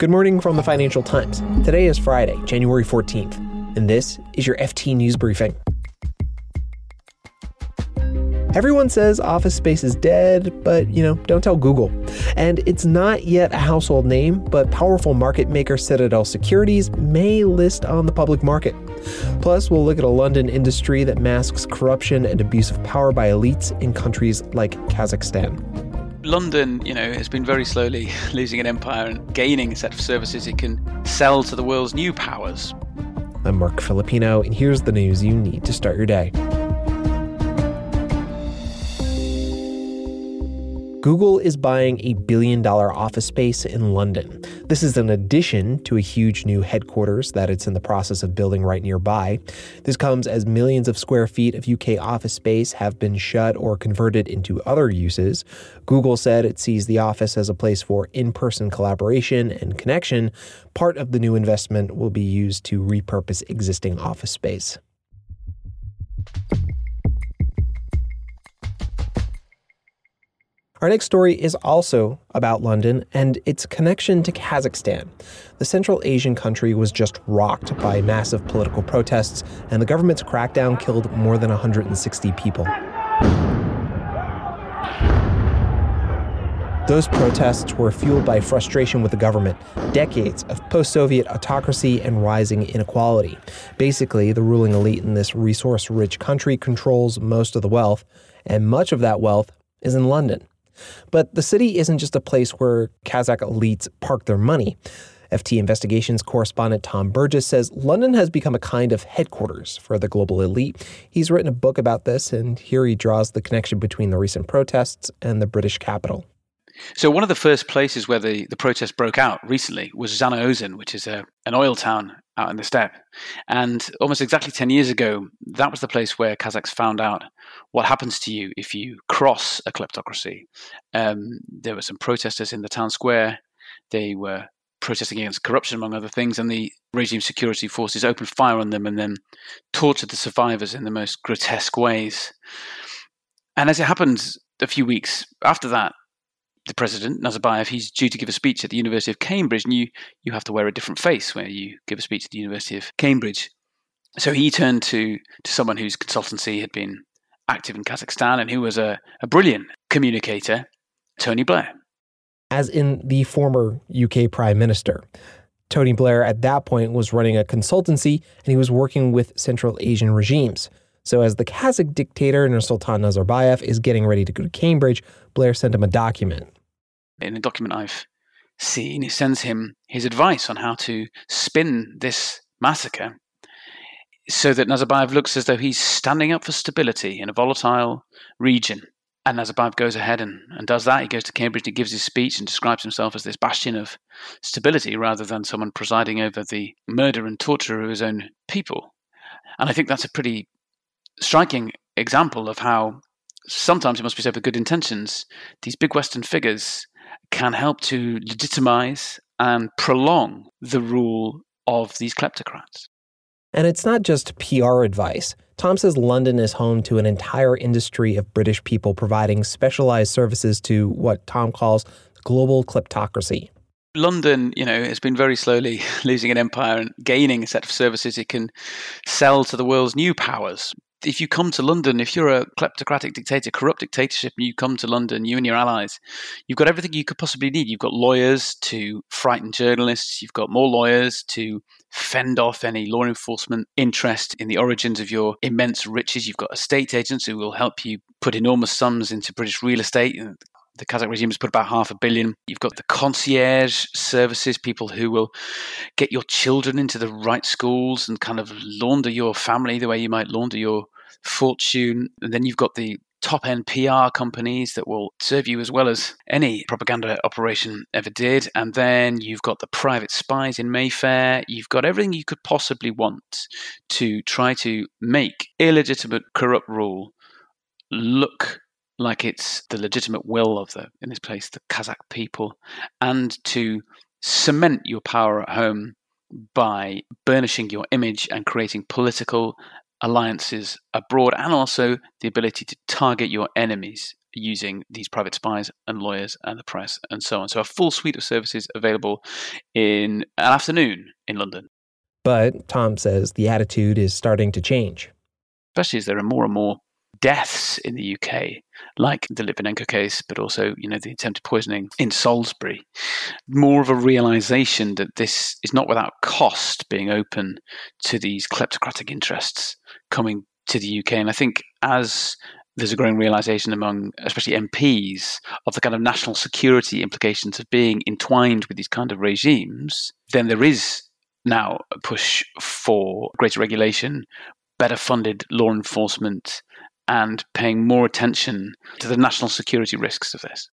Good morning from the Financial Times. Today is Friday, January 14th, and this is your FT News Briefing. Everyone says office space is dead, but you know, don't tell Google. And it's not yet a household name, but powerful market maker Citadel Securities may list on the public market. Plus, we'll look at a London industry that masks corruption and abuse of power by elites in countries like Kazakhstan. London, you know, has been very slowly losing an empire and gaining a set of services it can sell to the world's new powers. I'm Marc Filippino, and here's the news you need to start your day. Google is buying a billion dollar office space in London. This is an addition to a huge new headquarters that it's in the process of building right nearby. This comes as millions of square feet of UK office space have been shut or converted into other uses. Google said it sees the office as a place for in person collaboration and connection. Part of the new investment will be used to repurpose existing office space. Our next story is also about London and its connection to Kazakhstan. The Central Asian country was just rocked by massive political protests, and the government's crackdown killed more than 160 people. Those protests were fueled by frustration with the government, decades of post Soviet autocracy and rising inequality. Basically, the ruling elite in this resource rich country controls most of the wealth, and much of that wealth is in London. But the city isn't just a place where Kazakh elites park their money. FT Investigations correspondent Tom Burgis says London has become a kind of headquarters for the global elite. He's written a book about this, and here he draws the connection between the recent protests and the British capital. So one of the first places where the, the protest broke out recently was Zhanaozen, which is a, an oil town out in the steppe. And almost exactly 10 years ago, that was the place where Kazakhs found out what happens to you if you cross a kleptocracy. Um, there were some protesters in the town square. They were protesting against corruption, among other things, and the regime security forces opened fire on them and then tortured the survivors in the most grotesque ways. And as it happened a few weeks after that, the president, Nazarbayev, he's due to give a speech at the University of Cambridge, and you, you have to wear a different face when you give a speech at the University of Cambridge. So he turned to, to someone whose consultancy had been active in Kazakhstan and who was a, a brilliant communicator, Tony Blair. As in the former UK Prime Minister. Tony Blair at that point was running a consultancy and he was working with Central Asian regimes. So, as the Kazakh dictator Nursultan Nazarbayev is getting ready to go to Cambridge, Blair sent him a document. In a document I've seen, he sends him his advice on how to spin this massacre so that Nazarbayev looks as though he's standing up for stability in a volatile region. And Nazarbayev goes ahead and, and does that. He goes to Cambridge, he gives his speech and describes himself as this bastion of stability rather than someone presiding over the murder and torture of his own people. And I think that's a pretty striking example of how sometimes it must be said with good intentions, these big Western figures can help to legitimize and prolong the rule of these kleptocrats. And it's not just PR advice. Tom says London is home to an entire industry of British people providing specialized services to what Tom calls global kleptocracy. London, you know, has been very slowly losing an empire and gaining a set of services it can sell to the world's new powers if you come to London, if you're a kleptocratic dictator, corrupt dictatorship, and you come to London, you and your allies, you've got everything you could possibly need. You've got lawyers to frighten journalists, you've got more lawyers to fend off any law enforcement interest in the origins of your immense riches. You've got estate agents who will help you put enormous sums into British real estate the Kazakh regime has put about half a billion. You've got the concierge services, people who will get your children into the right schools and kind of launder your family the way you might launder your fortune. And then you've got the top end PR companies that will serve you as well as any propaganda operation ever did. And then you've got the private spies in Mayfair. You've got everything you could possibly want to try to make illegitimate, corrupt rule look like it's the legitimate will of the, in this place, the Kazakh people, and to cement your power at home by burnishing your image and creating political alliances abroad, and also the ability to target your enemies using these private spies and lawyers and the press and so on. So a full suite of services available in an afternoon in London. But Tom says the attitude is starting to change. Especially as there are more and more deaths in the UK, like the Litvinenko case, but also, you know, the attempted poisoning in Salisbury. More of a realization that this is not without cost being open to these kleptocratic interests coming to the UK. And I think as there's a growing realization among especially MPs of the kind of national security implications of being entwined with these kind of regimes, then there is now a push for greater regulation, better funded law enforcement, and paying more attention to the national security risks of this.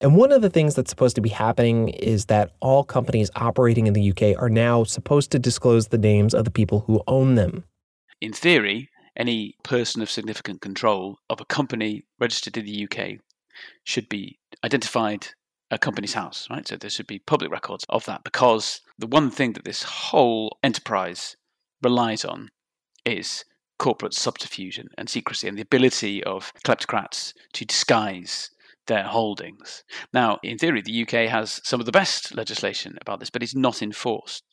And one of the things that's supposed to be happening is that all companies operating in the UK are now supposed to disclose the names of the people who own them. In theory, any person of significant control of a company registered in the UK should be identified a Companies House, right? So there should be public records of that because the one thing that this whole enterprise relies on is corporate subterfuge and secrecy and the ability of kleptocrats to disguise their holdings. Now, in theory, the UK has some of the best legislation about this, but it's not enforced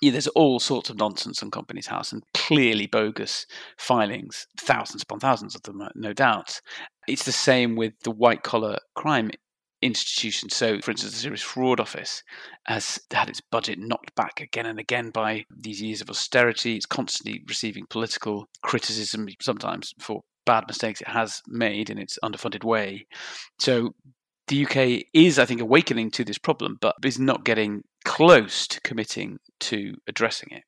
yeah, there's all sorts of nonsense on Companies House and clearly bogus filings, thousands upon thousands of them, uh, no doubt. It's the same with the white collar crime institutions. So, for instance, the Serious Fraud Office has had its budget knocked back again and again by these years of austerity. It's constantly receiving political criticism, sometimes for bad mistakes it has made in its underfunded way. So, the UK is, I think, awakening to this problem, but is not getting close to committing to addressing it.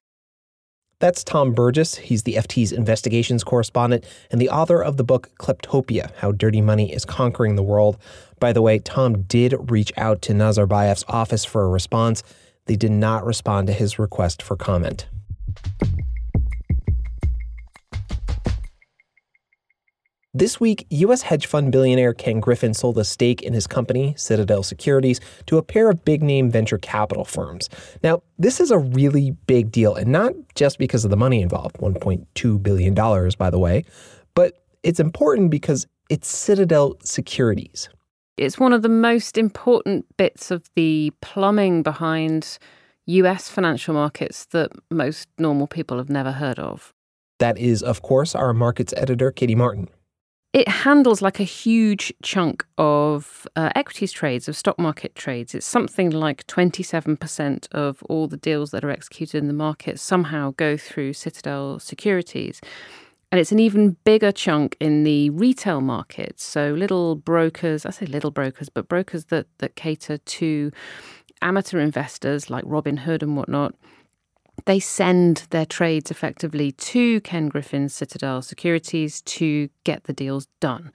That's Tom Burgis. He's the FT's investigations correspondent and the author of the book Kleptopia How Dirty Money is Conquering the World. By the way, Tom did reach out to Nazarbayev's office for a response. They did not respond to his request for comment. This week, U.S. hedge fund billionaire Ken Griffin sold a stake in his company, Citadel Securities, to a pair of big name venture capital firms. Now, this is a really big deal, and not just because of the money involved $1.2 billion, by the way, but it's important because it's Citadel Securities. It's one of the most important bits of the plumbing behind US financial markets that most normal people have never heard of. That is, of course, our markets editor, Katie Martin it handles like a huge chunk of uh, equities trades, of stock market trades. It's something like 27% of all the deals that are executed in the market somehow go through Citadel Securities. And it's an even bigger chunk in the retail market. So little brokers, I say little brokers, but brokers that, that cater to amateur investors like Robinhood and whatnot they send their trades effectively to Ken Griffin's Citadel Securities to get the deals done.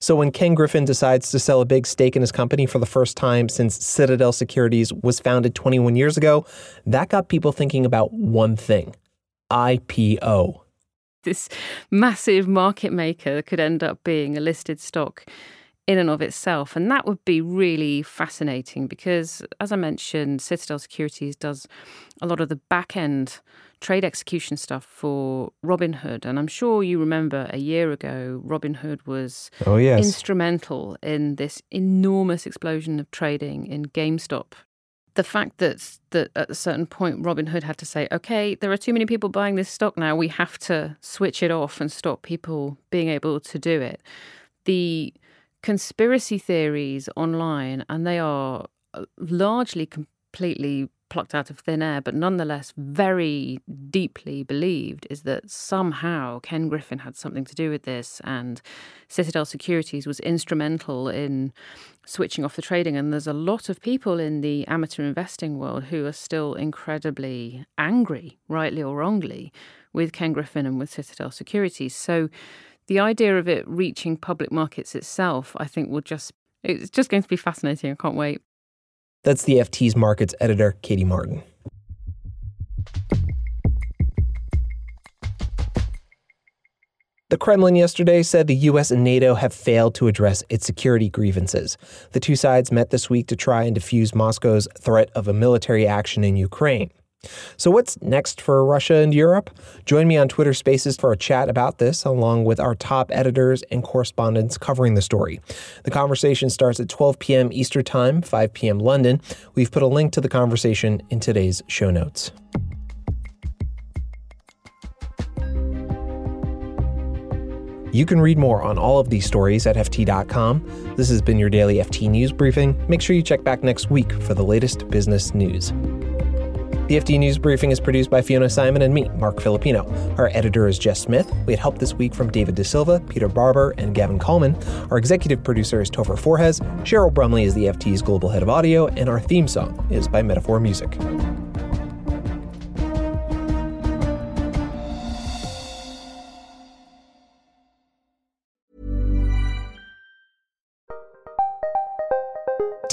So when Ken Griffin decides to sell a big stake in his company for the first time since Citadel Securities was founded 21 years ago, that got people thinking about one thing IPO. This massive market maker could end up being a listed stock in and of itself. And that would be really fascinating because, as I mentioned, Citadel Securities does a lot of the back end trade execution stuff for Robinhood. And I'm sure you remember a year ago, Robinhood was oh, yes. instrumental in this enormous explosion of trading in GameStop. The fact that that at a certain point Robinhood had to say, okay, there are too many people buying this stock now. We have to switch it off and stop people being able to do it. The conspiracy theories online, and they are uh, largely completely plucked out of thin air, but nonetheless very deeply believed, is that somehow Ken Griffin had something to do with this, and Citadel Securities was instrumental in switching off the trading. And there's a lot of people in the amateur investing world who are still incredibly angry, rightly or wrongly, with Ken Griffin and with Citadel Securities. So the idea of it reaching public markets itself, I think, will just it's just going to be fascinating. I can't wait. That's the FT's markets editor, Katie Martin. The Kremlin yesterday said the US and NATO have failed to address its security grievances. The two sides met this week to try and defuse Moscow's threat of a military action in Ukraine. So, what's next for Russia and Europe? Join me on Twitter Spaces for a chat about this, along with our top editors and correspondents covering the story. The conversation starts at 12 p.m. Eastern Time, 5 p.m. London. We've put a link to the conversation in today's show notes. You can read more on all of these stories at FT.com. This has been your daily FT News Briefing. Make sure you check back next week for the latest business news. The FT News Briefing is produced by Fiona Symon and me, Marc Filippino. Our editor is Jess Smith. We had help this week from David De Silva, Peter Barber, and Gavin Kallmann. Our executive producer is Topher Forhecz. Cheryl Brumley is the FT's global head of audio, and our theme song is by Metaphor Music.